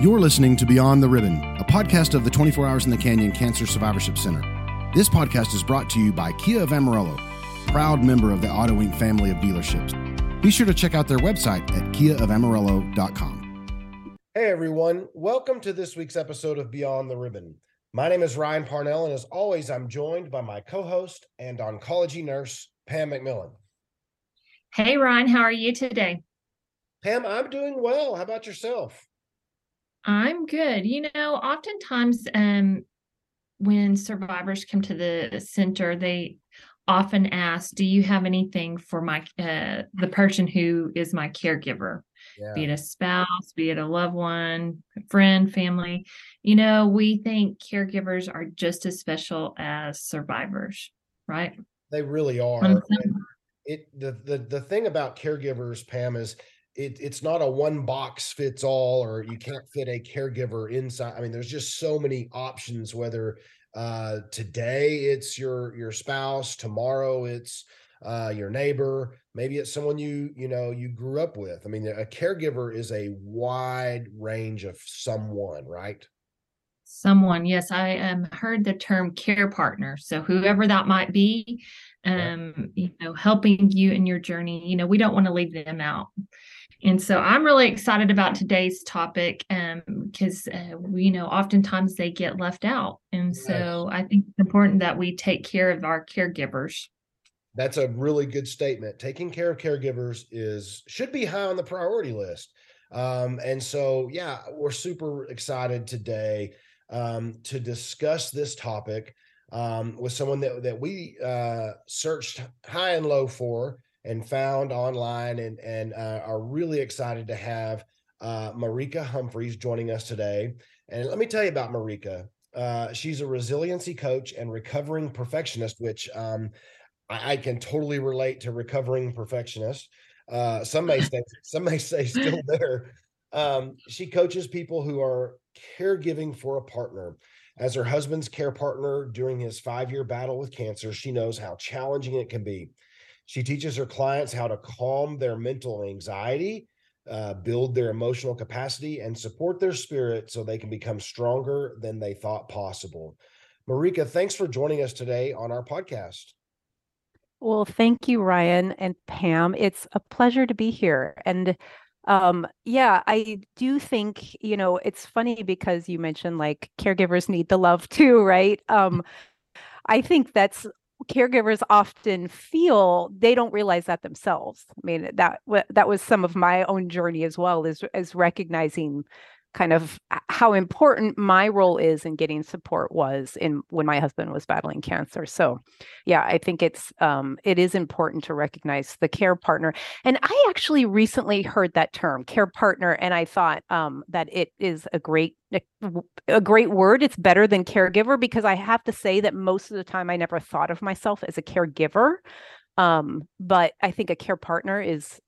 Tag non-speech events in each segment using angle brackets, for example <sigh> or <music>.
You're listening to Beyond the Ribbon, a podcast of the 24 Hours in the Canyon Cancer Survivorship Center. This podcast is brought to you by Kia of Amarillo, proud member of the Auto Inc. family of dealerships. Be sure to check out their website at kiaofamarillo.com. Hey everyone, welcome to this week's episode of Beyond the Ribbon. My name is Ryan Parnell, and as always, I'm joined by my co host and oncology nurse, Pam McMillan. Hey, Ryan, how are you today? Pam, I'm doing well. How about yourself? I'm good. You know, oftentimes um, when survivors come to the center, they often ask, "Do you have anything for my uh, the person who is my caregiver?" Yeah. Be it a spouse, be it a loved one, friend, family. You know, we think caregivers are just as special as survivors, right? They really are. It the the the thing about caregivers, Pam, is it, it's not a one box fits all or you can't fit a caregiver inside. I mean there's just so many options whether uh, today it's your your spouse tomorrow it's uh, your neighbor maybe it's someone you you know you grew up with. I mean a caregiver is a wide range of someone right? Someone yes i um, heard the term care partner. So whoever that might be um you know helping you in your journey you know we don't want to leave them out and so I'm really excited about today's topic because, um, uh, you know, oftentimes they get left out. And so I think it's important that we take care of our caregivers. That's a really good statement. Taking care of caregivers is should be high on the priority list. Um, and so, yeah, we're super excited today um, to discuss this topic um, with someone that, that we uh, searched high and low for and found online and and uh, are really excited to have uh, Marika Humphreys joining us today. And let me tell you about Marika. Uh, she's a resiliency coach and recovering perfectionist, which um, I, I, can totally relate to recovering perfectionist. Uh, some may say <laughs> some may say still there. Um, she coaches people who are caregiving for a partner. As her husband's care partner during his five year battle with cancer, she knows how challenging it can be. She teaches her clients how to calm their mental anxiety, uh, build their emotional capacity, and support their spirit so they can become stronger than they thought possible. Marika, thanks for joining us today on our podcast. Well, thank you, Ryan and Pam. It's a pleasure to be here. And um, yeah, I do think, you know, it's funny because you mentioned like caregivers need the love too, right? Um, I think that's caregivers often feel they don't realize that themselves. I mean, that that was some of my own journey as well, is is recognizing kind of how important my role is in getting support was in when my husband was battling cancer. So yeah i think it's um it is important to recognize the care partner. And i actually recently heard that term care partner and i thought um that it is a great a great word. It's better than caregiver because i have to say that most of the time i never thought of myself as a caregiver. Um but i think a care partner is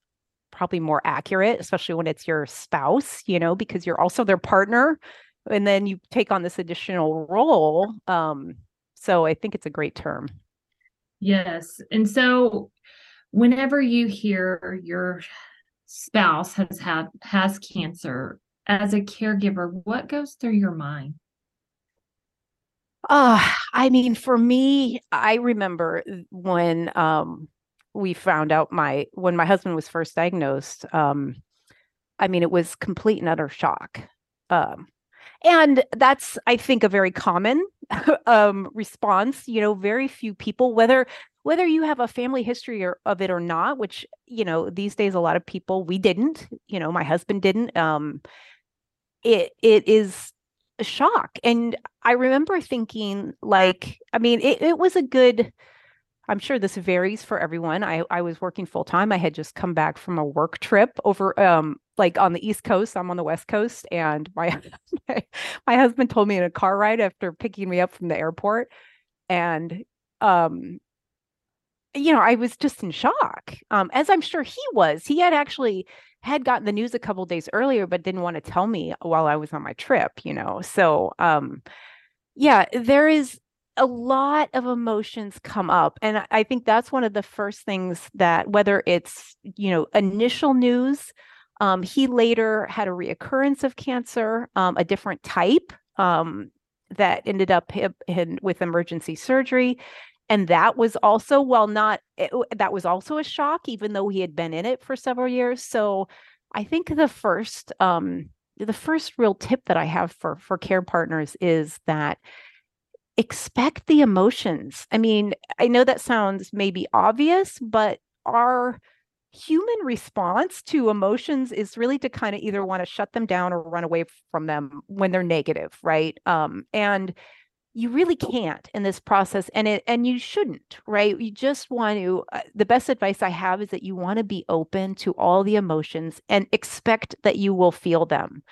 probably more accurate, especially when it's your spouse, you know, because you're also their partner. And then you take on this additional role. Um, so I think it's a great term. Yes. And so whenever you hear your spouse has had has cancer as a caregiver, what goes through your mind? Uh, I mean, for me, I remember when um we found out my when my husband was first diagnosed um i mean it was complete and utter shock um and that's i think a very common <laughs> um response you know very few people whether whether you have a family history or, of it or not which you know these days a lot of people we didn't you know my husband didn't um it it is a shock and i remember thinking like i mean it, it was a good I'm sure this varies for everyone. I, I was working full time. I had just come back from a work trip over um like on the East Coast. I'm on the West Coast, and <laughs> my my, husband told me in a car ride after picking me up from the airport, and um you know I was just in shock. Um, as I'm sure he was. He had actually had gotten the news a couple days earlier, but didn't want to tell me while I was on my trip. You know, so um yeah, there is a lot of emotions come up and i think that's one of the first things that whether it's you know initial news Um, he later had a reoccurrence of cancer, um, a different type um, that ended up in, with emergency surgery. And that was also, well, not, it, that was also a shock, even though he had been in it for several years. So I think the first, um, the first real tip that I have for for care partners is that expect the emotions. I mean, I know that sounds maybe obvious, but our human response to emotions is really to kind of either want to shut them down or run away from them when they're negative, right? Um, and you really can't in this process and it and you shouldn't right you just want to uh, the best advice i have is that you want to be open to all the emotions and expect that you will feel them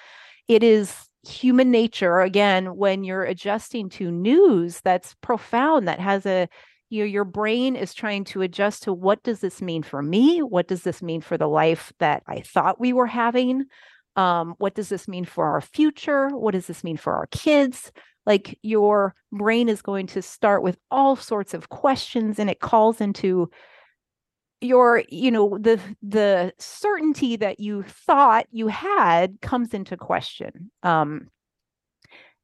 it is human nature again when you're adjusting to news that's profound that has a you know, your brain is trying to adjust to what does this mean for me? What does this mean for the life that i thought we were having? Um, what does this mean for our future? What does this mean for our kids? Like your brain is going to start with all sorts of questions and it calls into your you know the the certainty that you thought you had comes into question um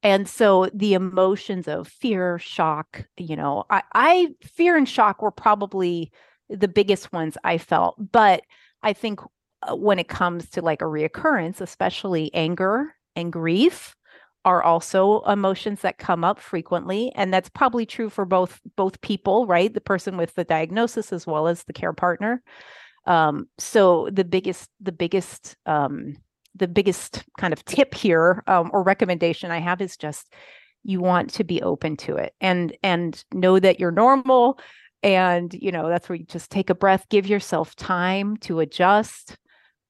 and so the emotions of fear shock you know i i fear and shock were probably the biggest ones i felt but i think uh, when it comes to like a reoccurrence especially anger and grief are also emotions that come up frequently and that's probably true for both both people right? The person with the diagnosis as well as the care partner. Um, so the biggest the biggest um, the biggest kind of tip here um, or recommendation I have is just you want to be open to it and and know that you're normal and you know that's where you just take a breath give yourself time to adjust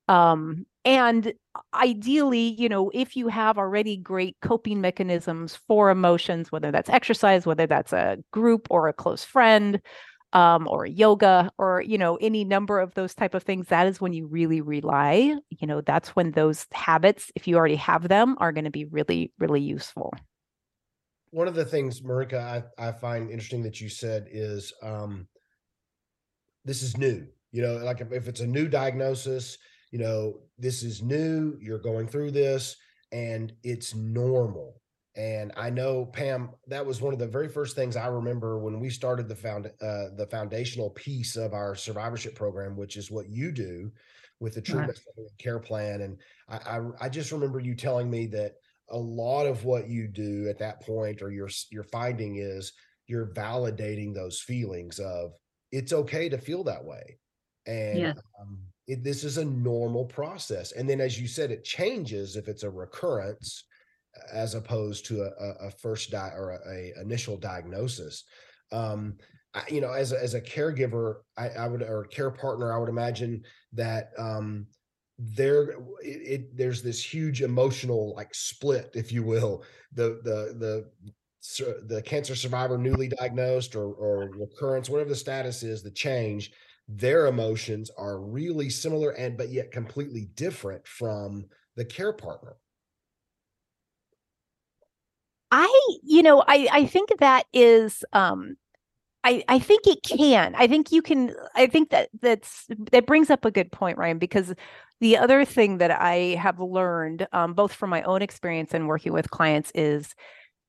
um, and ideally you know if you have already great coping mechanisms for emotions whether that's exercise whether that's a group or a close friend um, or yoga or you know any number of those type of things that is when you really rely you know that's when those habits if you already have them are going to be really really useful. One of the things marika I, I find interesting that you said is um, this is new you know like if, if it's a new diagnosis you know this is new you're going through this and it's normal and I know Pam, that was one of the very first things I remember when we started the found uh, the foundational piece of our survivorship program, which is what you do with the treatment right. care plan. And I, I, I just remember you telling me that a lot of what you do at that point, or your your finding is you're validating those feelings of it's okay to feel that way, and yeah. It, this is a normal process. And then, as you said, it changes if it's a recurrence as opposed to a, a first di- or a, a, initial diagnosis. Um, I, you know, as a, as a caregiver, I, I, would or care partner, I would imagine that um, there it, it, there's this huge emotional like split, if you will. The the the the cancer survivor newly diagnosed or or recurrence, whatever the status is, the change. Their emotions are really similar and but yet completely different from the care partner. I, you know, I I think that is um I, I think it can. I think you can. I think that that's that brings up a good point, Ryan, because the other thing that I have learned, um, both from my own experience and working with clients, is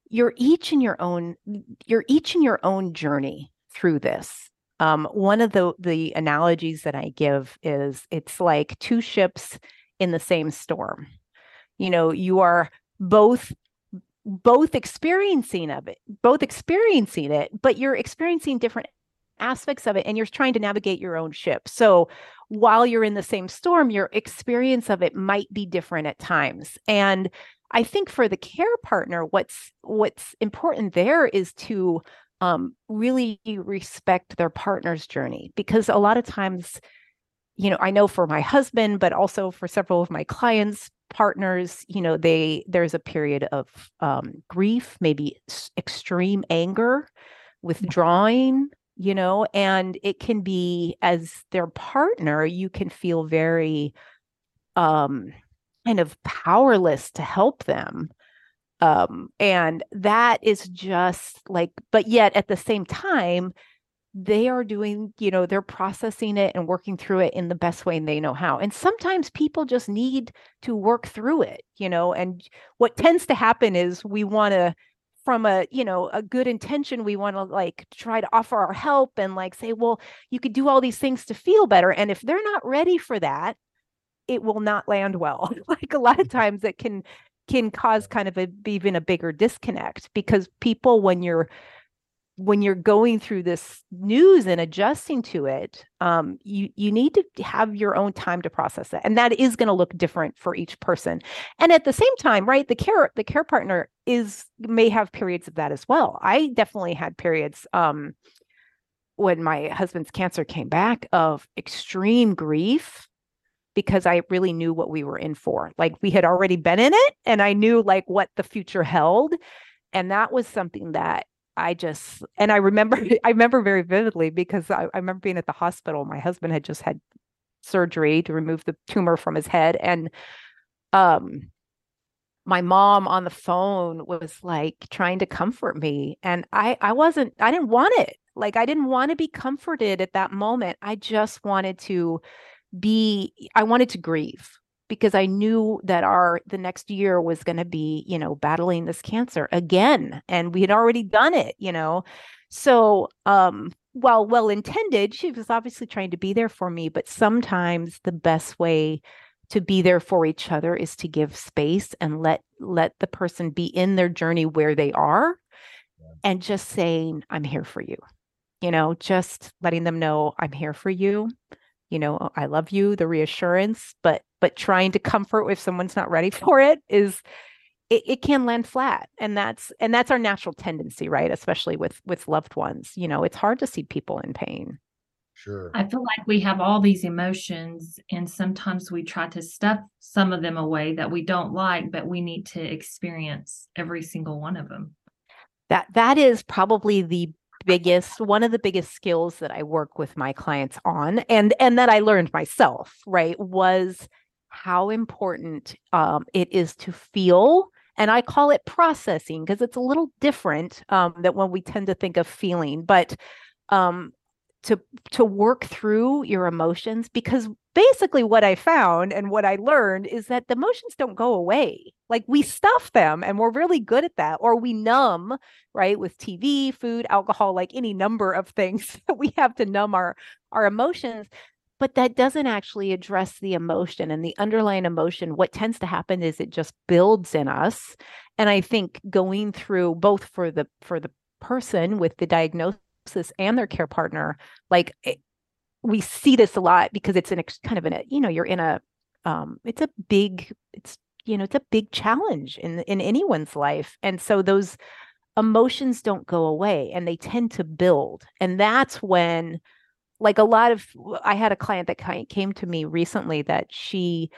you're each in your own you're each in your own journey through this. Um, one of the the analogies that I give is it's like two ships in the same storm. You know, you are both both experiencing of it, both experiencing it, but you're experiencing different aspects of it and you're trying to navigate your own ship. So while you're in the same storm, your experience of it might be different at times. And I think for the care partner, what's what's important there is to um, really respect their partner's journey because a lot of times, you know, I know for my husband, but also for several of my clients, partners you know they there's a period of um, grief maybe extreme anger withdrawing you know and it can be as their partner you can feel very um kind of powerless to help them um and that is just like but yet at the same time they are doing, you know, they're processing it and working through it in the best way they know how. And sometimes people just need to work through it, you know, and what tends to happen is we want to from a you know a good intention we want to like try to offer our help and like say well you could do all these things to feel better. And if they're not ready for that it will not land well. <laughs> Like a lot of times it can can cause kind of a even a bigger disconnect because people when you're when you're going through this news and adjusting to it, um, you you need to have your own time to process it, and that is going to look different for each person. And at the same time, right, the care the care partner is may have periods of that as well. I definitely had periods um, when my husband's cancer came back of extreme grief because I really knew what we were in for. Like we had already been in it, and I knew like what the future held. And that was something that I just and I remember <laughs> I remember very vividly because I, I remember being at the hospital. My husband had just had surgery to remove the tumor from his head. And um my mom on the phone was like trying to comfort me. And I I wasn't, I didn't want it. Like I didn't want to be comforted at that moment. I just wanted to be, I wanted to grieve because I knew that our the next year was going to be, you know, battling this cancer again and we had already done it, you know. So, um while well intended, she was obviously trying to be there for me, but sometimes the best way to be there for each other is to give space and let let the person be in their journey where they are yeah. and just saying I'm here for you. You know, just letting them know I'm here for you you know oh, i love you the reassurance but but trying to comfort if someone's not ready <laughs> for it is it, it can land flat and that's and that's our natural tendency right especially with with loved ones you know it's hard to see people in pain. Sure. I feel like we have all these emotions and sometimes we try to stuff some of them away that we don't like but we need to experience every single one of them that that is probably the biggest one of the biggest skills that I work with my clients on and and that I learned myself, right, was how important um, it is to feel and I call it processing because it's a little different um, than when we tend to think of feeling, but um, to to work through your emotions because basically what I found and what I learned is that the emotions don't go away. Like we stuff them and we're really good at that or we numb, right, with TV, food, alcohol, like any number of <laughs> things that we have to numb our our emotions, but that doesn't actually address the emotion and the underlying emotion. What tends to happen is it just builds in us. And I think going through both for the for the person with the diagnosis and their care partner like it, eh, we see this a lot because it's an kind of an you know you're in a um it's a big it's you know it's a big challenge in in anyone's life. And so those emotions don't go away and they tend to build. And that's when like a lot of i had a client that came to me recently that she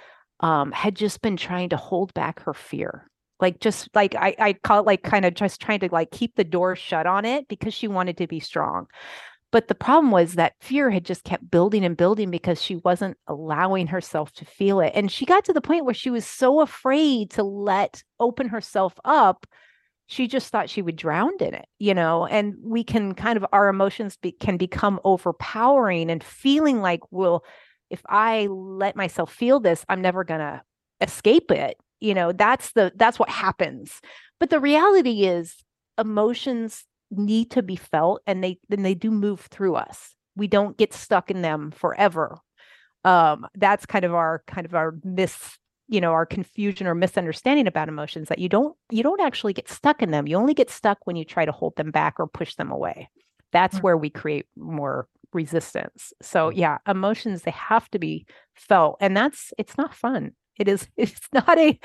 um, had just been trying to hold back her fear like just like I, I call it like kind of just trying to like keep the door shut on it because she wanted to be strong. But the problem was that fear had just kept building and building because she wasn't allowing herself to feel it. And she got to the point where she was so afraid to let open herself up she just thought she would drown in it you know? And we can kind of our emotions be, can become overpowering and feeling like well if i let myself feel this i'm never going to escape it you know that's the that's what happens. But the reality is emotions need to be felt and they then they do move through us. We don't get stuck in them forever. Um that's kind of our kind of our mis you know our confusion or misunderstanding about emotions that you don't you don't actually get stuck in them. You only get stuck when you try to hold them back or push them away. That's mm-hmm. where we create more resistance. So yeah emotions they have to be felt and that's it's not fun it is <laughs> it's not a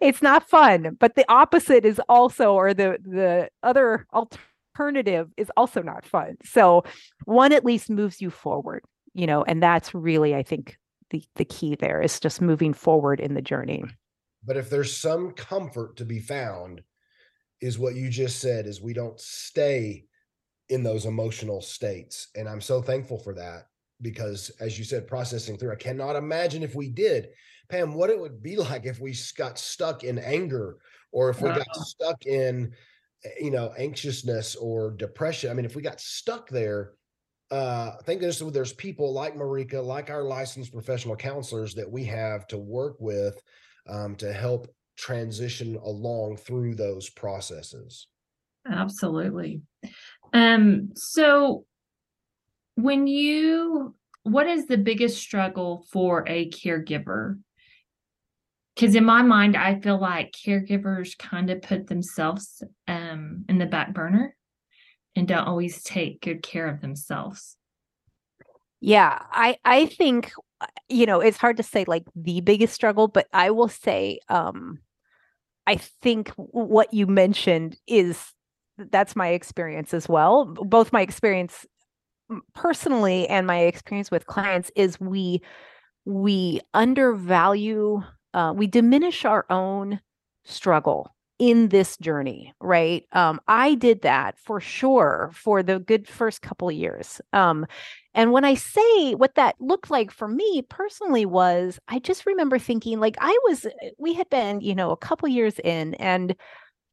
it's not fun but the opposite is also or the the other alternative is also not fun. So one at least moves you forward you know and that's really i think the the key there is just moving forward in the journey. But if there's some comfort to be found is what you just said is we don't stay in those emotional states. And i'm so thankful for that because as you said processing through i cannot imagine if we did pam what it would be <laughs> like if we got stuck in anger or if we got stuck in eh, you know anxiousness or depression i mean if we got stuck there uh, thank goodness there's people like Marika, like our licensed professional counselors that we have to work with um, to help transition along through those processes. Absolutely. Um, so when you what is the biggest struggle for a caregiver? Because in my mind, I feel like caregivers kind of put themselves um, in the back burner and don't always take good care of themselves. Yeah, I I think uh, you know, it's hard to say like the biggest struggle, but I will say um I think what you mentioned is that's my experience as well. Both my experience personally and my experience with clients is we we undervalue uh, we diminish our own struggle in this journey right um, i did that for sure for the good first couple years um, and when i say what that looked like for me personally was i just remember thinking like i was we had been you know a couple years in and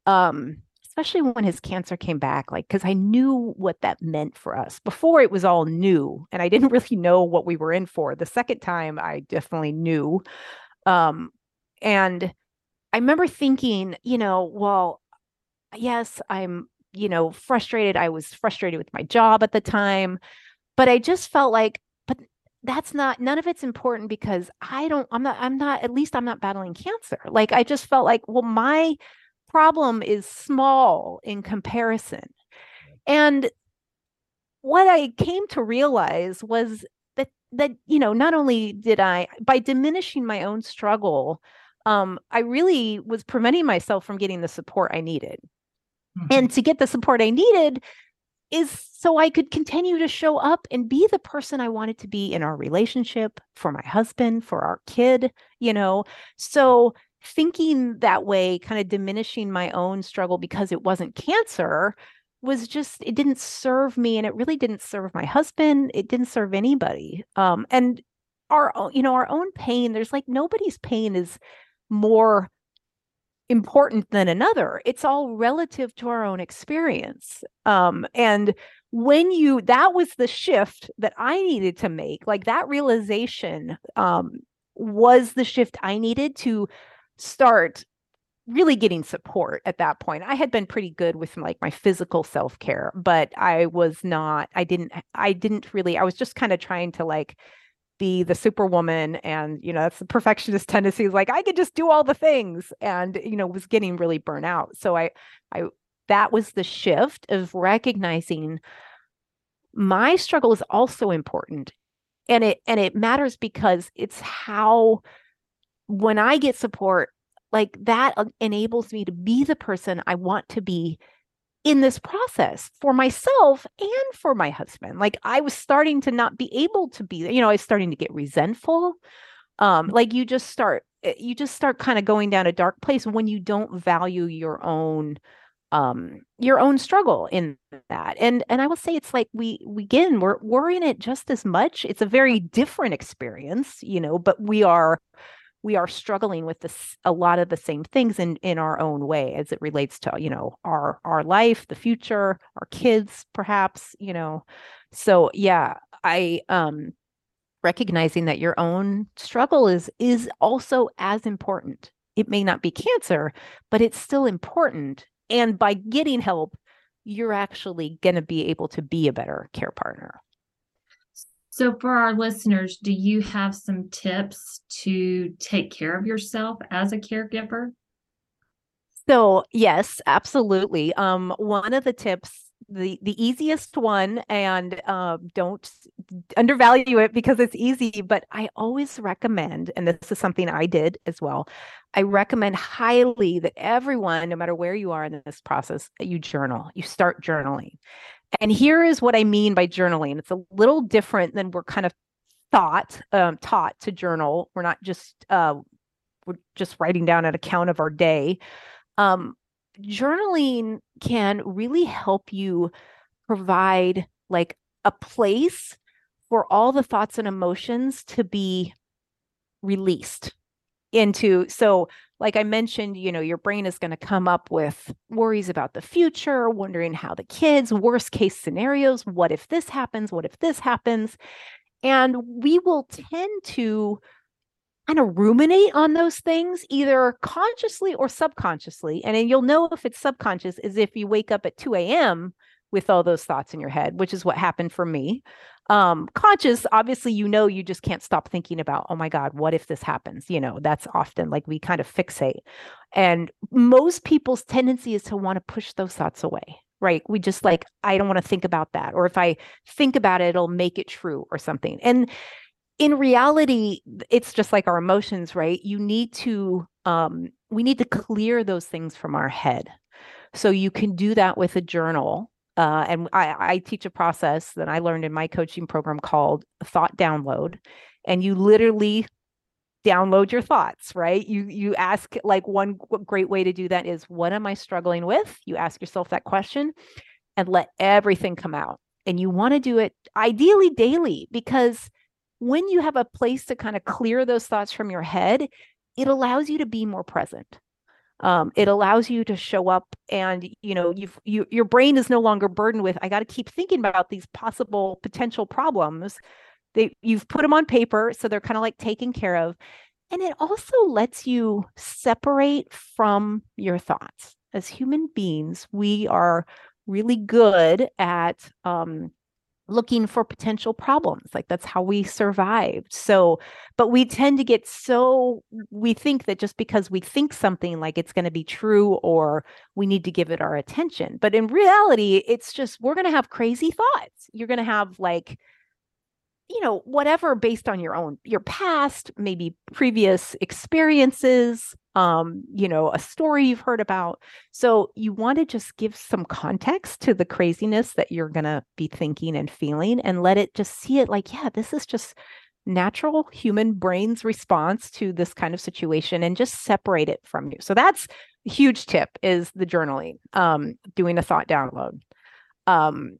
um especially when his cancer came back, like, because I knew what that meant for us. Before it was all new and I didn't <laughs> really know what we were in for. The second time, I definitely knew. Um, and I remember thinking, you know, well, yes, I'm, you know, frustrated. I was frustrated with my job at the time, but I just felt like, but that's not none of it's important because I don't I'm not I'm not at least I'm not battling cancer. Like I just felt like well my problem is small in comparison. And what I came to realize was that you know not only did I by diminishing my own struggle, um, I really was preventing myself from getting the support I needed. Mm-hmm. And to get the support I needed is so I could continue to show up and be the person I wanted to be in our relationship, for my husband, for our kid, you know. So thinking that way, kind of diminishing my own struggle because it wasn't cancer, was just it didn't serve me and it really didn't serve my husband it didn't serve anybody um and our you know our own pain there's like nobody's pain is more important than another it's all relative to our own experience um and when you that was the shift that i needed to make like that realization um was the shift i needed to start really getting support at that point. I had been pretty good with like my physical self-care, but I was not I didn't I didn't really I was just kind of trying to like be the superwoman and you know that's the perfectionist <laughs> tendencies like I could just do all the things and you know was getting really burnt out. So I I that was the shift of recognizing my struggle is also important and it and it matters because it's how when I get support, like that uh, enables me to be the person I want to be in this process for myself and for my husband. Like I was starting to not be able to be, you know, I was starting to get resentful. Um, mm. like you just start, eh, you just start kind of going down a dark place when you don't value your own um your own struggle in that and and i will say it's like we we again we're we're in it just as much it's a very different experience you know but we are we are struggling with this a lot of the same things in in our own way as it relates to you know our our life the future our kids perhaps you know? So yeah i um recognizing that your own struggle is is also as important. It may not be cancer but it's still important and by getting help you're actually going to be able to be a better care partner so, for our listeners, do you have some tips to take care of yourself as a caregiver? So, yes, absolutely. Um, one of the tips, the the easiest one, and um, don't undervalue it because it's easy, but I always recommend, and this is something I did as well. I recommend highly that everyone, no matter where you are in this process, you journal. You start journaling. And here is what I mean by journaling. It's a little different than we're kind of thought um, taught to journal. We're not just uh, we're just writing down an account of our day. Um, journaling can really help you provide like a place for all the thoughts and emotions to be released into so like I mentioned, you know, your brain is going to come up with worries about the future, wondering how the kids, worst case scenarios, what if this happens? What if this happens? And we will tend to kind of ruminate on those things either consciously or subconsciously. And you'll know if it's subconscious is if you wake up at 2 a.m. with all those thoughts in your head, which is what happened for me. Um, conscious, obviously, you know, you just can't stop thinking about, oh my God, what if this happens? You know, that's often like we kind of fixate. And most people's tendency is to want to push those thoughts away right? We just like, I don't want to think about that. Or if I think about it, it'll make it true or something. And in reality it's just like our emotions right you need to um we need to clear those things from our head so you can do that with a journal uh, and I, I teach a process that i learned in my coaching program called thought download and you literally download your thoughts right you you ask like one great way to do that is what am i struggling with you ask yourself that question and let everything come out and you want to do it ideally daily because when you have a place to kind of clear those thoughts from your head, it allows you to be more present. Um, it allows you to show up and you know you've you your brain is no longer burdened with i got to keep thinking about these possible potential problems. They you've put them on paper so they're kind of like taken care of and it also lets you separate from your thoughts. As human beings we are really good at um, looking for potential problems like that's how we survived. So but we tend to get so we think that just because we think something like it's going to be true or we need to give it our attention. But in reality it's just we're going to have crazy thoughts. You're going to have like you know whatever based on your own your past maybe previous experiences um you know a story you've heard about. So you want to just give some context to the craziness that you're going to be thinking and feeling and let it just see it like yeah this is just natural human brain's response to this kind of situation and just separate it from you. So that's a huge tip is the journaling um doing a thought download. Um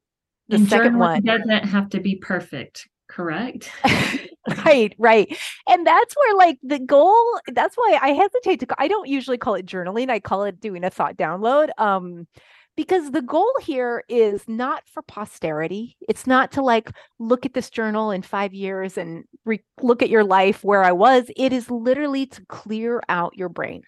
the and second one doesn't have to be perfect correct. <laughs> Right right. And that's where like the goal that's why i hesitate to i don't usually call it journaling i call it doing a thought download um because the goal here is not for posterity. It's not to like look at this journal in 5 years and re- look at your life where i was. It is literally to clear out your brain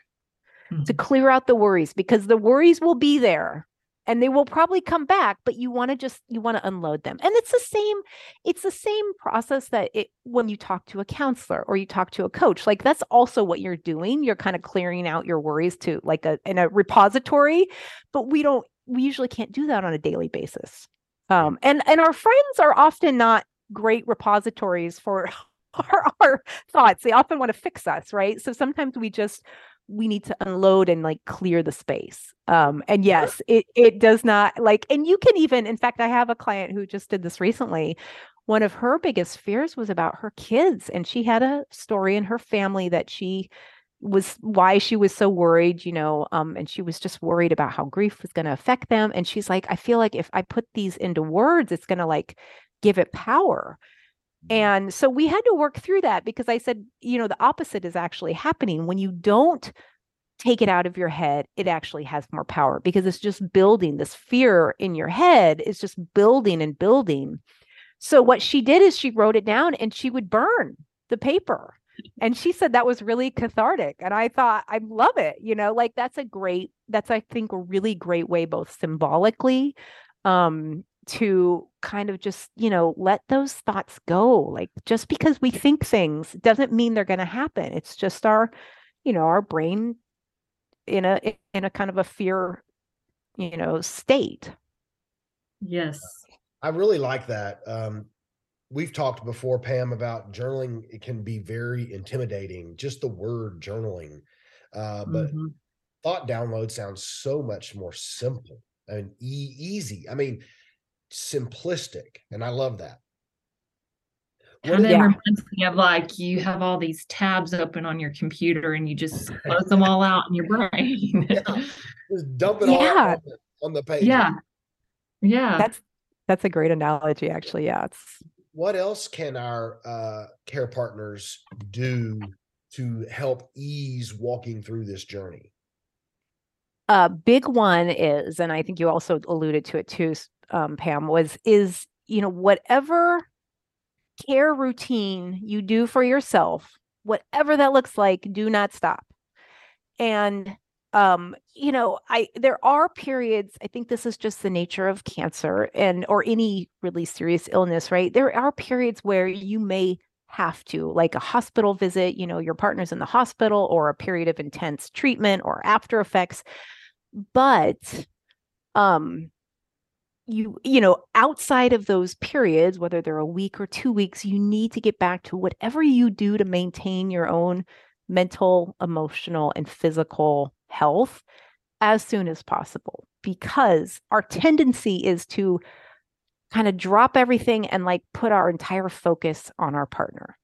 mm-hmm. to clear out the worries because the worries will be there and they will probably come back but you want to just you want to unload them. And it's the same it's the same process that it when you talk to a counselor or you talk to a coach like that's also what you're doing. You're kind of clearing out your worries to like a in a repository but we don't we usually can't do that on a daily basis. Um and and our friends are often not great repositories for <laughs> our, our thoughts. They often want to fix us right? So sometimes we just we need to unload and like clear the space. Um and yes it it does not like and you can even in fact i have a client who just did this recently. One of her biggest fears was about her kids and she had a story in her family that she was why she was so worried you know um and she was just worried about how grief was going to affect them. And she's like i feel like if i put these into words it's going to like give it power. And so we had to work through that because I said, you know, the opposite is actually happening. When you don't take it out of your head, it actually has more power because it's just building this fear in your head is just building and building. So what she did is she wrote it down and she would burn the paper. And she said that was really cathartic. And I thought, I love it. You know, like that's a great, that's, I think, a really great way, both symbolically um, to kind of just, you know, let those thoughts go. Like just because we think things doesn't mean they're going to happen. It's just our, you know, our brain in a in a kind of a fear, you know, state. Yes. I really like that. Um we've talked before Pam about journaling it can be very intimidating just the word journaling. Uh but mm-hmm. thought download sounds so much more simple and e- easy. I mean, simplistic, and I love that. Kind of yeah. reminds me of like you have all these tabs open on your computer and you just <laughs> close them all out in your brain. yeah. Just dump it yeah. all on the, on the page. Yeah. Yeah. That's that's a great analogy, actually. Yeah. It's what else can our uh, care partners do to help ease walking through this journey? A uh, big one is, and I think you also alluded to it too, um, Pam, was is you know whatever care routine you do for yourself, whatever that looks like, do not stop. And um you know i there are periods i think this is just the nature of cancer and or any really serious illness right there are periods where you may have to like a hospital visit you know your partner's in the hospital or a period of intense treatment or after effects but um you you know outside of those periods whether they're a week or 2 weeks you need to get back to whatever you do to maintain your own mental emotional and physical health as soon as possible because our tendency is to kind of drop everything and like put our entire focus on our partner.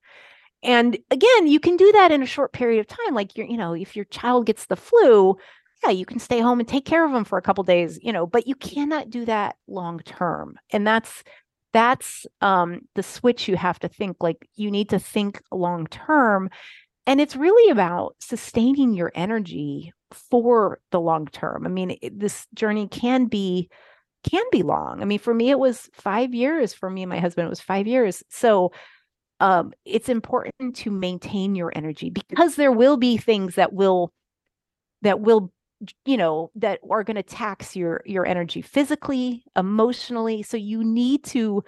And again you can do that in a short period of time like you're you know if your child gets the flu yeah, you can stay home and take care of them for a couple days, you know, but you cannot do that long term. And that's that's um the switch you have to think like you need to think long term and it's really about sustaining your energy for the long term. I mean, it, this journey can be can be long. I mean, for me it was 5 years, for me and my husband it was 5 years. So um it's important to maintain your energy because there will be things that will that will you know that are going to tax your your energy physically emotionally so you need to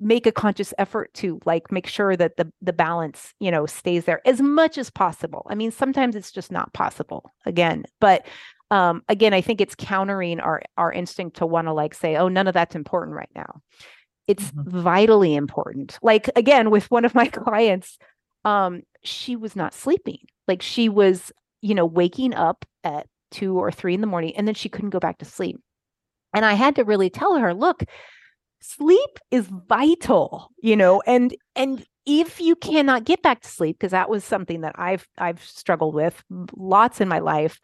make a conscious effort to like make sure that the the balance you know stays there as much as possible. I mean sometimes it's just not possible again but um again i think it's countering our our instinct to want to like say oh none of that's important right now. It's mm-hmm. vitally important. Like again with one of my <laughs> clients um she was not sleeping. Like she was you know waking up at two or three in the morning, and then she couldn't go back to sleep. And I had to really tell her, look, sleep is vital, you know, and and if you cannot get back to sleep, because that was something that I've I've struggled with lots in my life,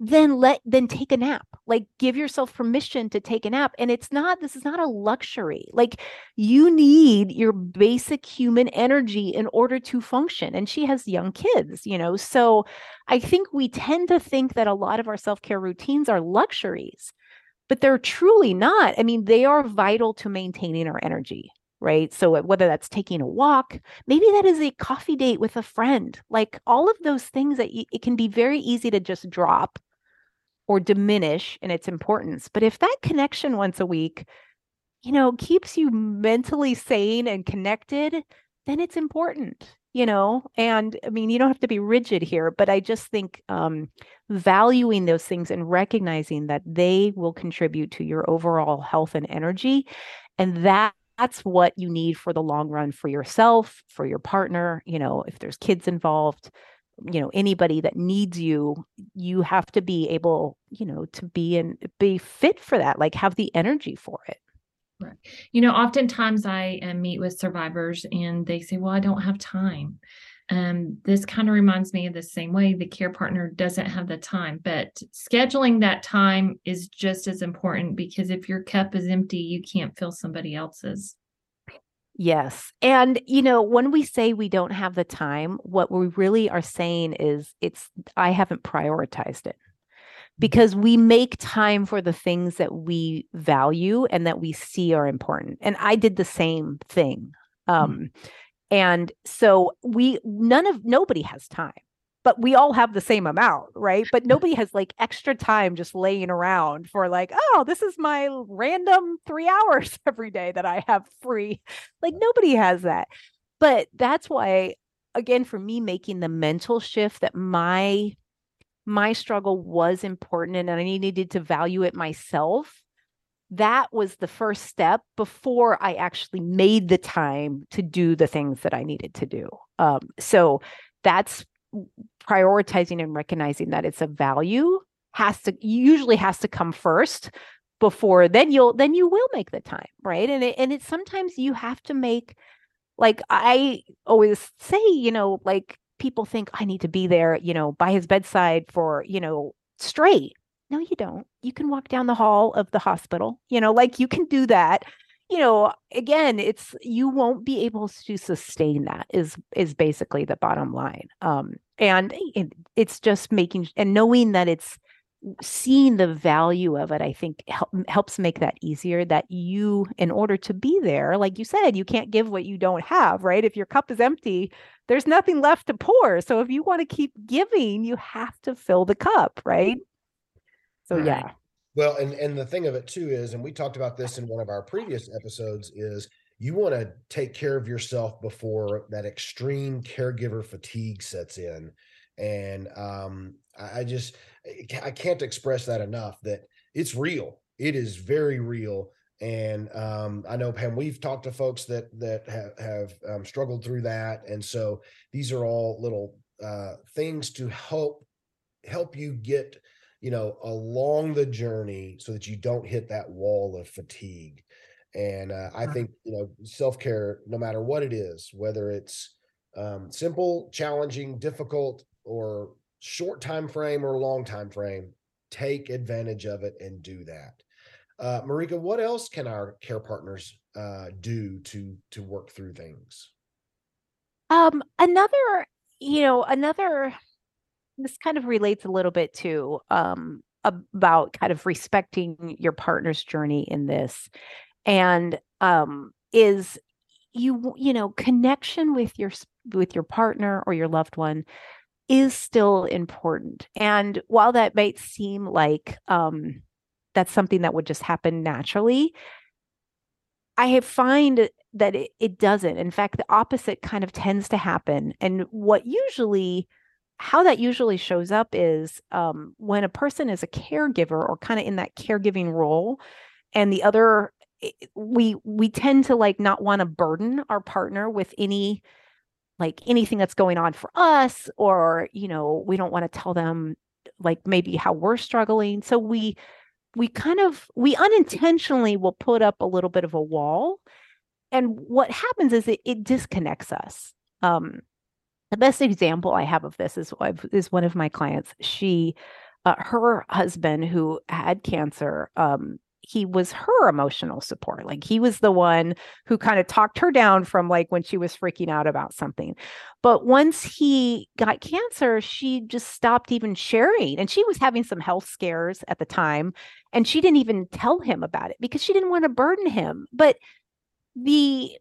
then let then take a nap. Like give yourself permission to take a nap. And it's not this is not a luxury. Like you need your basic human energy in order to function. And she has young kids you know? So i think we tend to think that a lot of our self-care routines are luxuries but they're truly not. I mean they are vital to maintaining our energy right? So whether that's taking a walk, maybe that is a coffee date with a friend, like all of those things that y- it can be very easy to just drop or diminish in its importance. But if that connection once a week, you know, keeps you mentally sane and connected, then it's important, you know. And I mean, you don't have to be rigid here, but I just think um, valuing those things and recognizing that they will contribute to your overall health and energy. And that that's what you need for the long run for yourself, for your partner, you know, if there's kids involved, you know anybody that needs you you have to be able you know to be and be fit for that like have the energy for it. Right. You know oftentimes i uh, meet with survivors and they say well i don't have time. Um, this kind of reminds me of the same way the care partner doesn't have the time but scheduling that time is just as important because if your cup is empty you can't fill somebody else's Yes. And, you know, when we say we don't have the time, what we really are saying is it's, I haven't prioritized it mm-hmm. because we make time for the things that we value and that we see are important. And I did the same thing. Mm-hmm. Um, mm-hmm. And so we, none of, nobody has time but we all have the same amount, right? But <laughs> nobody has like extra time just laying around for like, oh, this is my random three hours <laughs> every day that I have free. Like nobody has that. But that's why, again, for me, making the mental shift that my my struggle was important and I needed to value it myself. That was the first step before I actually made the time to do the things that I needed to do. Um, so that's prioritizing and recognizing that it's a value has to usually has to come first before then you'll then you will make the time right? And it, and it's sometimes you have to make like i always say you know like people think i need to be there you know by his bedside for you know straight. No you don't. You can walk down the hall of the hospital you know like you can do that you know again it's you won't be able to sustain that is is basically the bottom line um and it, it's just making and knowing that it's seeing the value of it i think help, helps make that easier that you in order to be there like you said you can't give what you don't have right? If your cup is empty there's nothing left to pour so if you want to keep giving you have to fill the cup right? So yeah well and and the thing of it too is and we talked about this in one of our previous episodes is you want to take care of yourself before that extreme caregiver fatigue sets in and um, I, I just I can't express that enough that it's real. It is very real. And um, I know Pam, we've talked to folks that that have, have um, struggled through that, and so these are all little uh, things to help help you get you know along the journey so that you don't hit that wall of fatigue. And uh, I think you know self care, no matter what it is, whether it's um, simple, challenging, difficult, or short time frame or long time frame, take advantage of it and do that. Uh, Marika, what else can our care partners uh, do to to work through things? Um, another, you know, another. This kind of relates a little bit to um, about kind of respecting your partner's journey in this, and um, is you you know connection with your with your partner or your loved one is still important. And while that might seem like um, that's something that would just happen naturally, I find that it, it doesn't. In fact, the opposite kind of tends to happen. And what usually, how that usually shows up is um, when a person is a caregiver or kind of in that caregiving role, and the other, we we tend to like not want to burden our partner with any like anything that's going on for us or you know we don't want to tell them like maybe how we're struggling. So we we kind of we unintentionally will put up a little bit of a wall. And what happens is it, it disconnects us um the best example i have of this is is one of my clients she uh, her husband who had cancer um he was her emotional support. Like he was the one who kind of talked her down from like when she was freaking out about something. But once he got cancer, she just stopped even sharing. And she was having some health scares at the time. And she didn't even tell him about it because she didn't want to burden him. But the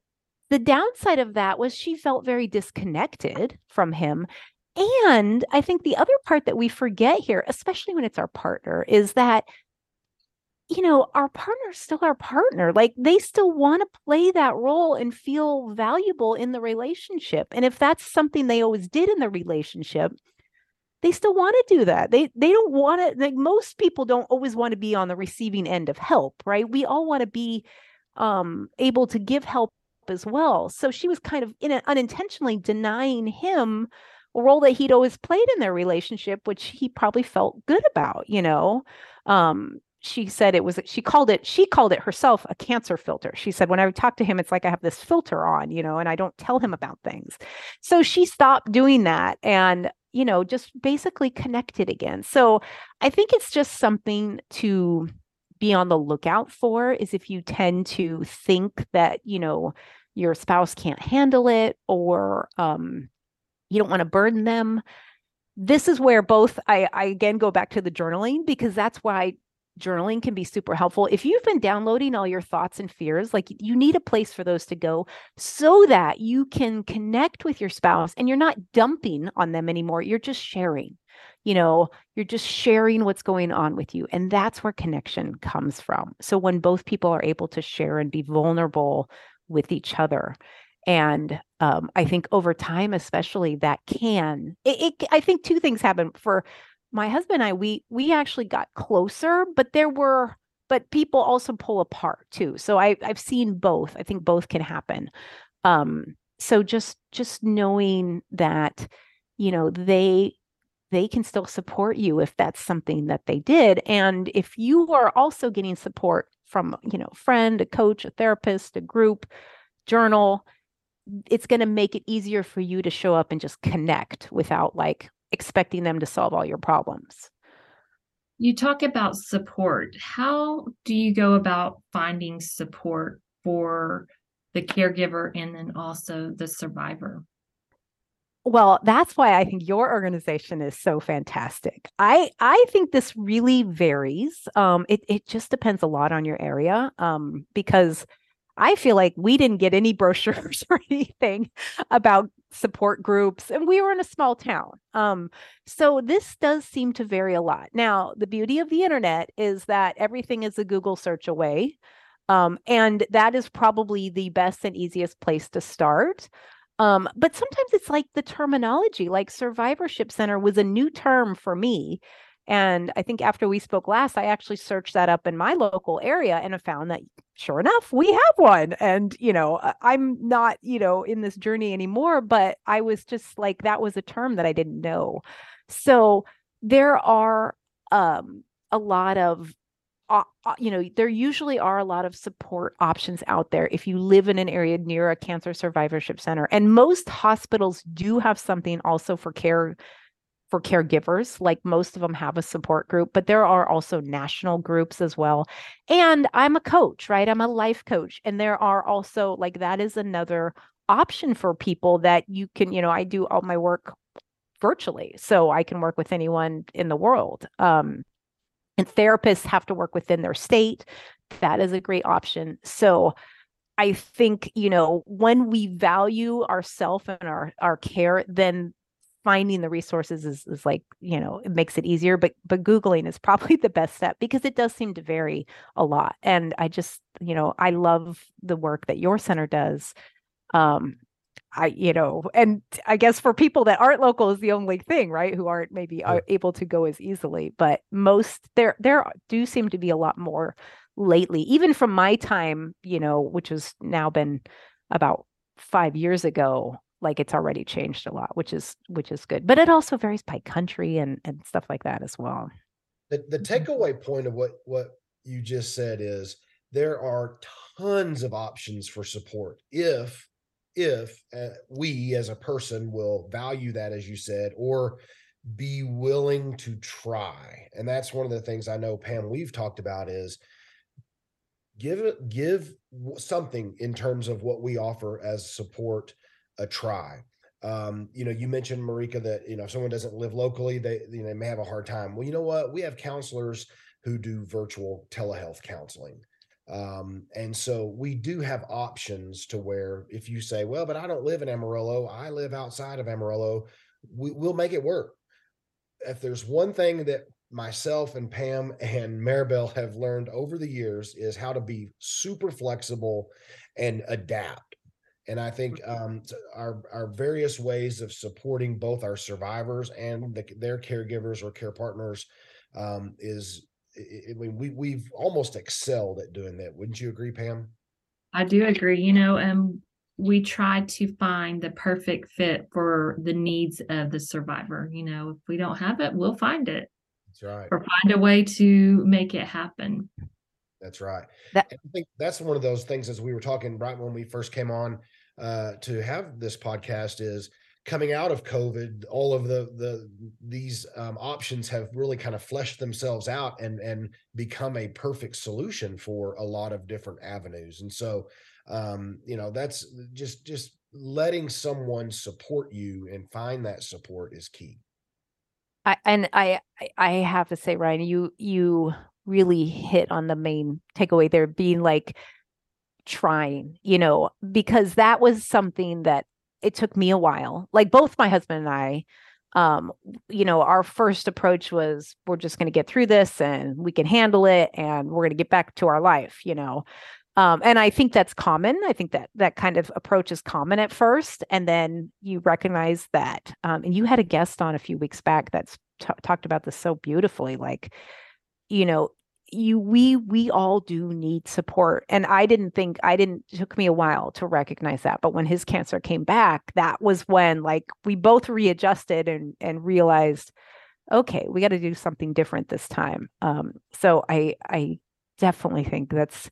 the downside of that was she felt very disconnected from him. And I think the other part that we forget here, especially when it's our partner, is that you know, our partner's still our partner. Like they still want to play that role and feel valuable in the relationship. And if that's something they always did in the relationship, they still want to do that. They they don't want to like most people don't always want to be on the receiving end of help, right? We all want to be um able to give help as well. So she was kind of a, unintentionally denying him a role that he'd always played in their relationship, which he probably felt good about, you know. Um, she said it was she called it she called it herself a cancer filter she said when i talk to him it's like i have this filter on you know and i don't tell him about things so she stopped doing that and you know just basically connected again so i think it's just something to be on the lookout for is if you tend to think that you know your spouse can't handle it or um you don't want to burden them this is where both I, I again go back to the journaling because that's why journaling can be super helpful. If you've been downloading all your thoughts and fears, like you need a place for those to go so that you can connect with your spouse and you're not dumping on them anymore. You're just sharing. You know, you're just sharing what's going on with you. And that's where connection comes from. So when both people are able to share and be vulnerable with each other. And um, I think over time, especially, that can. It, it, I think two things happen for my husband and I, we we actually got closer, but there were but people also pull apart too. So I I've seen both. I think both can happen. Um, so just just knowing that, you know, they they can still support you if that's something that they did. And if you are also getting support from, you know, friend, a coach, a therapist, a group, journal, it's going to make it easier for you to show up and just connect without like expecting them to solve all your problems. You talk about support. How do you go about finding support for the caregiver and then also the survivor? Well, that's why I think your organization is so fantastic. I I think this really varies. Um, it it just depends a lot on your area. Um, because I feel like we didn't get any <laughs> brochures or anything about support groups, and we were in a small town. Um, so this does seem to vary a lot. Now, the beauty of the internet is that everything is a Google search away. Um, and that is probably the best and easiest place to start. Um, but sometimes it's like the terminology, like survivorship center was a new term for me. And I think after we spoke last, I actually searched that up in my local area and I found that sure enough, we have one. And, you know, I'm not, you know, in this journey anymore, but I was just like, that was a term that I didn't know. So there are um, a lot of you know, there usually are a lot of support options out there if you live in an area near a cancer survivorship center. And most hospitals do have something also for care for caregivers like most of them have a support group but there are also national groups as well and i'm a coach right i'm a life coach and there are also like that is another option for people that you can you know i do all my work virtually so i can work with anyone in the world um and therapists have to work within their state. That is a great option. So I think, you know, when we value ourself and our our care, then finding the resources is, is like, you know, it makes it easier. But but Googling is <laughs> probably the best step because it does seem to vary a lot. And I just, you know, I love the work that your center does. Um, I, you know, and I guess for people that aren't local is the only thing, right? Who aren't maybe yeah. able to go as easily. But most there, there do seem to be a lot more lately, even from my time, you know, which has now been about five years ago. Like it's already changed a lot, which is which is good. But it also varies by country and and stuff like that as well. The the mm-hmm. takeaway point of what what you just said is there are tons of options for support if if uh, we as a person will value that as you said or be willing to try. And that's one of the things i know pam we've talked about is give give something in terms of what we offer as support a try. Um, you know you mentioned marika that you know if someone doesn't live locally they you know they may have a hard time. Well you know what? We have counselors who do virtual telehealth counseling um, and so we do have options to where if you say, well, but I don't live in Amarillo, I live outside of Amarillo, we, will make it work. If there's one thing that myself and Pam <laughs> and Maribel have learned over the years is how to be super flexible and adapt. And I think mm-hmm. um, our our various ways of supporting both our survivors and the, their caregivers or care partners um, is I mean, we we've almost excelled at doing that. Wouldn't you agree, Pam? I do agree. You know, um, we try to find the perfect fit for the needs of the survivor. You know, if we don't have it, we'll find it. That's right. Or find a way to make it happen. That's right. That- I think that's one of those things as we were talking right when we first came on uh, to have this podcast is coming out of COVID, all of the the these um, options have really kind of fleshed themselves out and and become a perfect solution for a lot of different avenues. And so, um, you know, that's just just letting someone support you and find that support is key. I, and I I have to say, Ryan, you you really hit on the main takeaway there, being like trying, you know, because that was something that it took me a while. Like both my husband and I, um, you know, our first approach was we're just going to get through this and we can handle it and we're going to get back to our life, you know. Um, and I think that's common. I think that that kind of approach is common at first, and then you recognize that. Um, and you had a guest on a few weeks back that's t- talked about this so beautifully. Like, you know, you we we all do need support and i didn't think i didn't took me a while to recognize that but when his cancer came back that was when like we both readjusted and and realized okay we got to do something different this time. Um so i i definitely think that's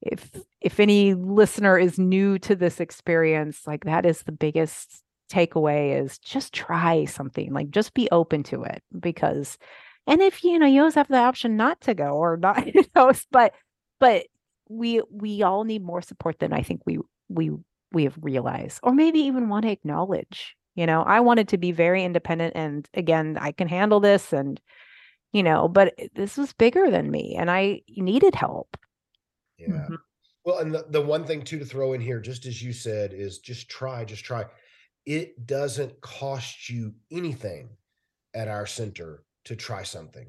if if any listener is new to this experience like that is the biggest takeaway is just try something like just be open to it because and if you know you always have the option not to go or not <laughs> you know but but we we all need more support than i think we we we have realized or maybe even want to acknowledge You know, I wanted to be very independent and again, I can handle this and you know, but this was bigger than me and I needed help. Yeah. Mm-hmm. Well, and the, the one thing too to throw in here, just as you said, is just try, just try. It doesn't cost you anything at our center to try something.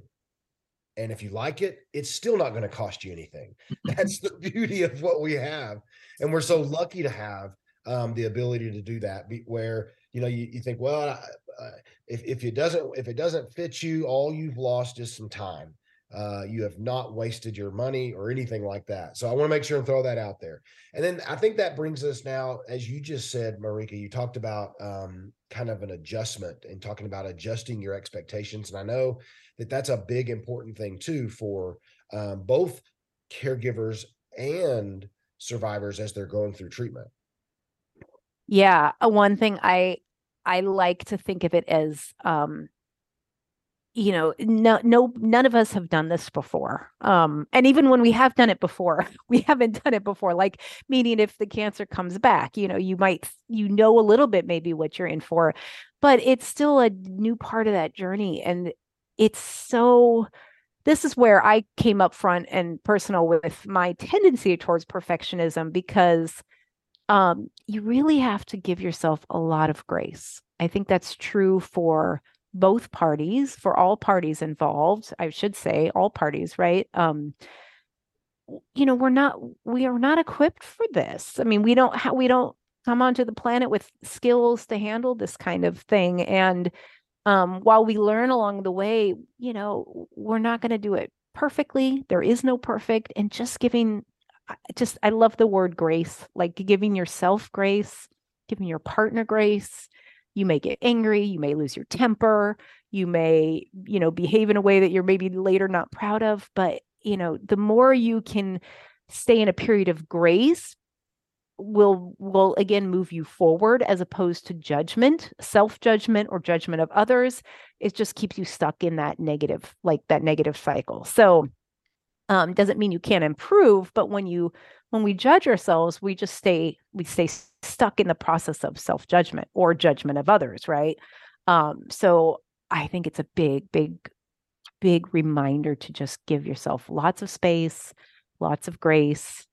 And if you like it, it's still not going to cost you anything. <laughs> That's the beauty of what we have. And we're so lucky to have um, the ability to do that where, you know, you, you think, well, uh, if, if it doesn't, if it doesn't fit you, all you've lost is some time. Uh, you have not wasted your money or anything like that. So I want to make sure and throw that out there. And then I think that brings us now, as you just said, Marika, you talked about um, kind of an adjustment and talking about adjusting your expectations. And I know that that's a big important thing too for um, both caregivers and survivors as they're going through treatment. Yeah, uh, one thing I I like to think of it as um, you know no no none of us have done this before um and even when we have done it before <laughs> we haven't done it before like meaning if the cancer comes back you know you might you know a little bit maybe what you're in for but it's still a new part of that journey and it's so this is where i came up front and personal with my tendency towards perfectionism because um you really have to give yourself a lot of grace. I think that's true for both parties for all parties involved i should say all parties right? Um you know we're not we are not equipped for this. I mean we don't have we don't come onto the planet with skills to handle this kind of thing. And um while we learn along the way you know we're not going to do it perfectly. There is no perfect. And just giving just i love the word grace like giving yourself grace giving your partner grace you may get angry you may lose your temper you may you know behave in a way that you're maybe later not proud of but you know the more you can stay in a period of grace will will again move you forward as opposed to judgment self judgment or judgment of others. It just keeps you stuck in that negative like that negative cycle. So um doesn't mean you can't improve but when you when we judge ourselves we just stay we stay stuck in the process of self judgment or judgment of others right? Um so i think it's a big big big reminder to just give yourself lots of space lots of grace.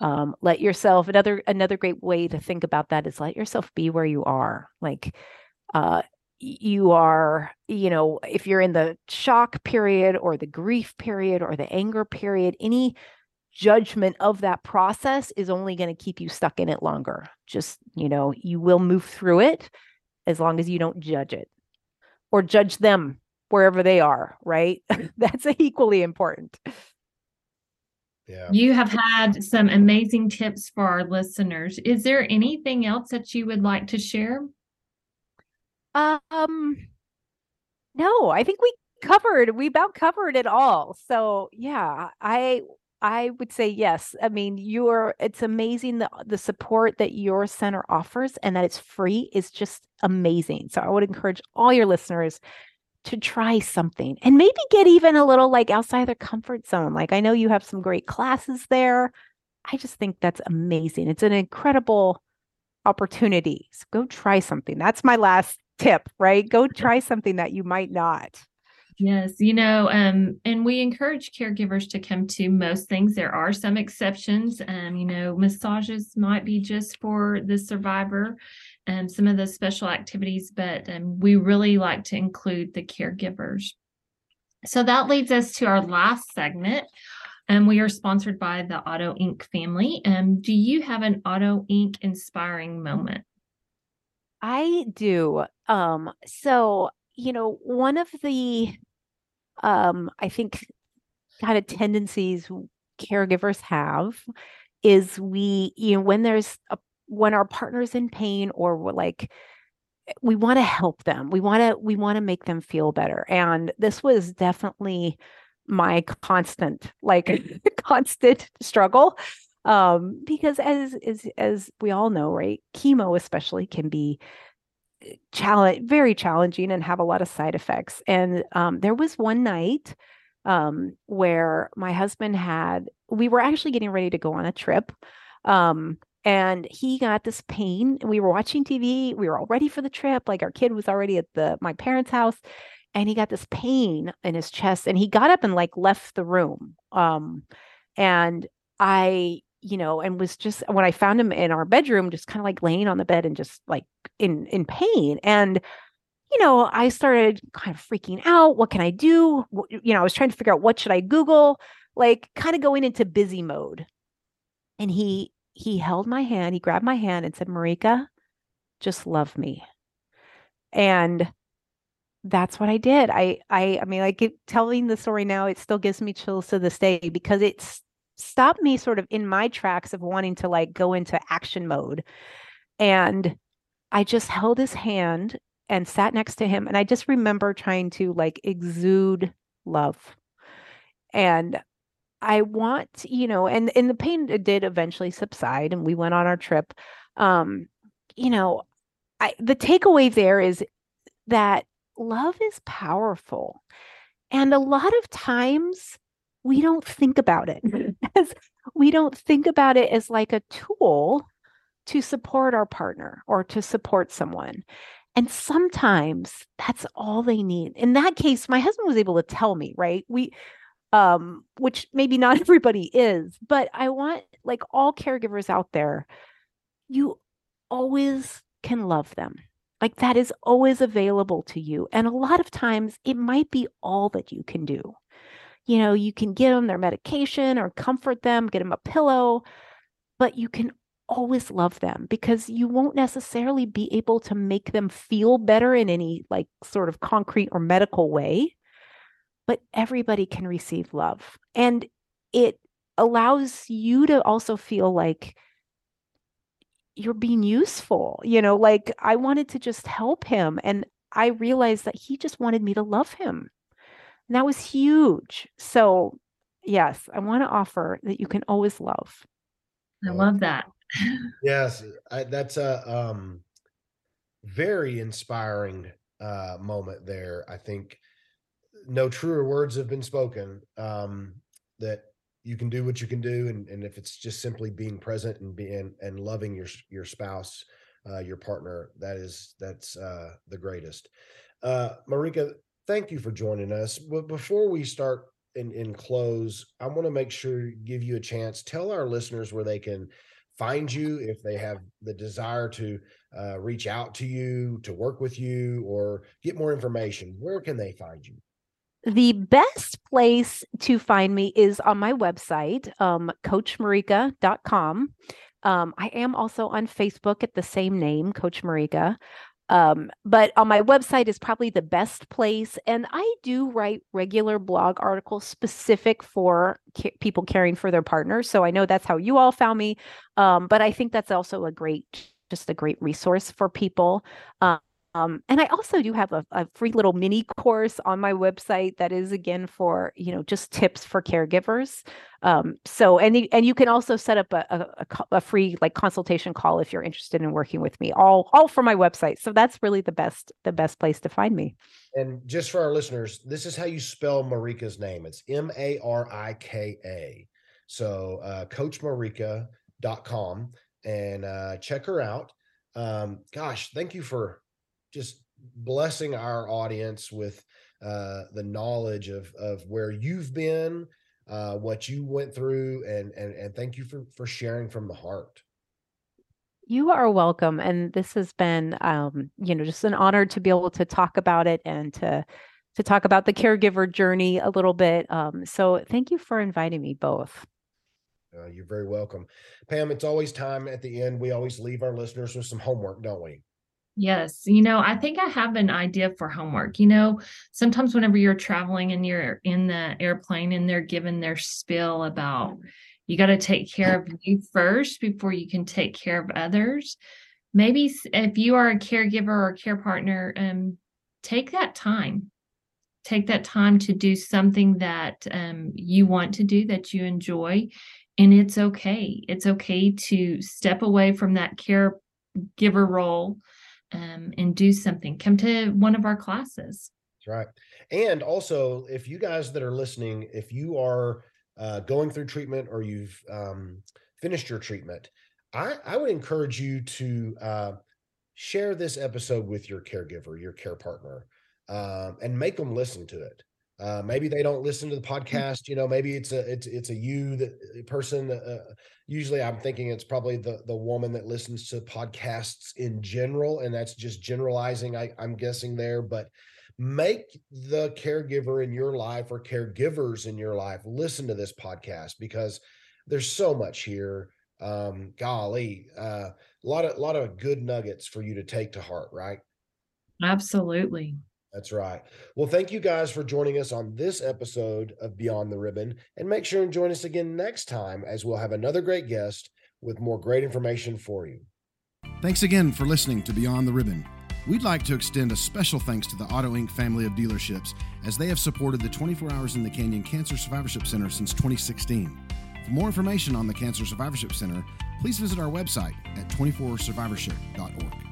Um, let yourself another another great way to think about that is let yourself be where you are. Like uh you are you know if you're in the shock period or the grief period or the anger period any judgment of that process is only going to keep you stuck in it longer. Just, you know, you will move through it as long as you don't judge it or judge them wherever they are, right? <laughs> That's equally important. Yeah. You have had some amazing tips for our listeners. Is there anything else that you would like to share? Um no, I think we covered we about covered it all. So, yeah, I I would say yes. I mean, you're it's amazing the the support that your center offers and that it's free is just amazing. So I would encourage all your listeners to try something and maybe get even a little like outside their comfort zone. Like I know you have some great classes there. I just think that's amazing. It's an incredible opportunity. So go try something. That's my last tip, right? Go <laughs> try something that you might not. Yes, you know, um, and we encourage caregivers to come to most things. There are some exceptions. Um, you know, massages might be just for the survivor, and um, some of the special activities, but um, we really like to include the caregivers. So that leads us to our last segment. And we are sponsored by the Auto Inc family. Um, do you have an Auto Inc inspiring moment? I do. Um, so you know, one of the um, I think kind of tendencies caregivers have is we, you know, when there's a when our partner's in pain or we're like we want to help them. We want to we want to make them feel better. And this was definitely my constant like <laughs> <laughs> constant struggle um because as as as we all know right chemo especially can be challenge very challenging and have a lot of side effects and um, there was one night um, where my husband had we were actually getting ready to go on a trip um, and he got this pain. We were watching TV. We were all ready for the trip. Like our kid was already at the my parents' house, and he got this pain in his chest. And he got up and like left the room. Um, and I, you know, and was just when I found him in our bedroom, just kind of like laying on the bed and just like in in pain. And you know, I started kind of freaking out. What can I do? You know, I was trying to figure out what should I Google, like kind of going into busy mode. And he he held my hand, he grabbed my hand and said, Marika, just love me. And that's what I did. I I I mean, like telling the story now, it still gives me chills to this day because it's stopped me sort of in my tracks of wanting to like go into action mode. And I just held his hand and sat next to him. And I just remember trying to like exude love. And I want, you know, and and the pain did eventually subside and we went on our trip. Um, you know, I the takeaway there is that love is powerful. And a lot of times we don't think about it <laughs> as we don't think about it as like a tool to support our partner or to support someone. And sometimes that's all they need. In that case, my husband was able to tell me, right? We um which maybe not <laughs> everybody is, but I want like all caregivers out there, you always can love them. Like that is always available to you. And a lot of times it might be all that you can do. You know, you can give them their medication or comfort them, get them a pillow, but you can always love them because you won't necessarily be able to make them feel better in any like sort of concrete or medical way. But everybody can receive love. And it allows you to also feel like you're being useful. You know, like I wanted to just help him. And I realized that he just wanted me to love him. And that was huge. So, yes, I want to offer that you can always love. I love that. <laughs> yes, I, that's a um, very inspiring uh, moment there. I think no truer words have been spoken. Um, that you can do what you can do and, and if it's just simply being present and being and loving your your spouse uh, your partner that is that's uh, the greatest uh, marika thank you for joining us but before we start and, in close i want to make sure give you a chance tell our listeners where they can find you if they have the desire to uh, reach out to you to work with you or get more information where can they find you the best place to find me is on my website, um, coachmarika.com. Um, I am also on Facebook at the same name, Coach Marika. Um, but on my website is probably the best place. And I do write regular blog articles specific for ca- people caring for their partners. So I know that's how you all found me. Um, but I think that's also a great, just a great resource for people. Um, um, and I also do have a, a, free little mini course on my website that is again for you know just tips for caregivers. Um, so and you, and you can also set up a, a, a, free like consultation call if you're interested in working with me. All all for my website. So that's really the best the best place to find me. And just for our listeners, this is how you spell Marika's name. It's M A R I K A. So uh, CoachMarika.com and uh, check her out. Um, gosh, thank you for just blessing our audience with uh, the knowledge of of where you've been, uh, what you went through, and and and thank you for for sharing from the heart. You are welcome, and this has been, um, you know, just an honor to be able to talk about it and to to talk about the caregiver journey a little bit. Um, so, thank you for inviting me both. Uh, you're very welcome, Pam. It's always time at the end. We always leave our listeners with some homework, don't we? Yes. You know, I think I have an idea for homework. You know, sometimes whenever you're traveling and you're in the airplane and they're given their spill about you got to take care of you first before you can take care of others. Maybe if you are a caregiver or care partner, um, take that time. Take that time to do something that um, you want to do, that you enjoy. And it's okay. It's okay to step away from that caregiver role um, and do something. Come to one of our classes. That's right. And also, if you guys that are listening, if you are uh, going through treatment or you've um, finished your treatment, I, I would encourage you to uh, share this episode with your caregiver, your care partner, um, and make them listen to it. Uh, maybe they don't listen to the mm. podcast. You know, maybe it's a it's it's a you that person. Uh, usually, I'm thinking it's probably the the woman that listens to podcasts in general, and that's just generalizing. I, I'm guessing there, but make the caregiver in your life or caregivers in your life listen to this podcast because there's so much here um golly uh a lot of a lot of good nuggets for you to take to heart right absolutely that's right well thank you guys for joining us on this episode of beyond the ribbon and make sure and join us again next time as we'll have another great guest with more great information for you thanks again for listening to beyond the ribbon We'd like to extend a special thanks to the Auto Inc. family of dealerships as they have supported the 24 Hours in the Canyon Cancer Survivorship Center since 2016. For more information on the Cancer Survivorship Center, please visit our website at 24survivorship.org.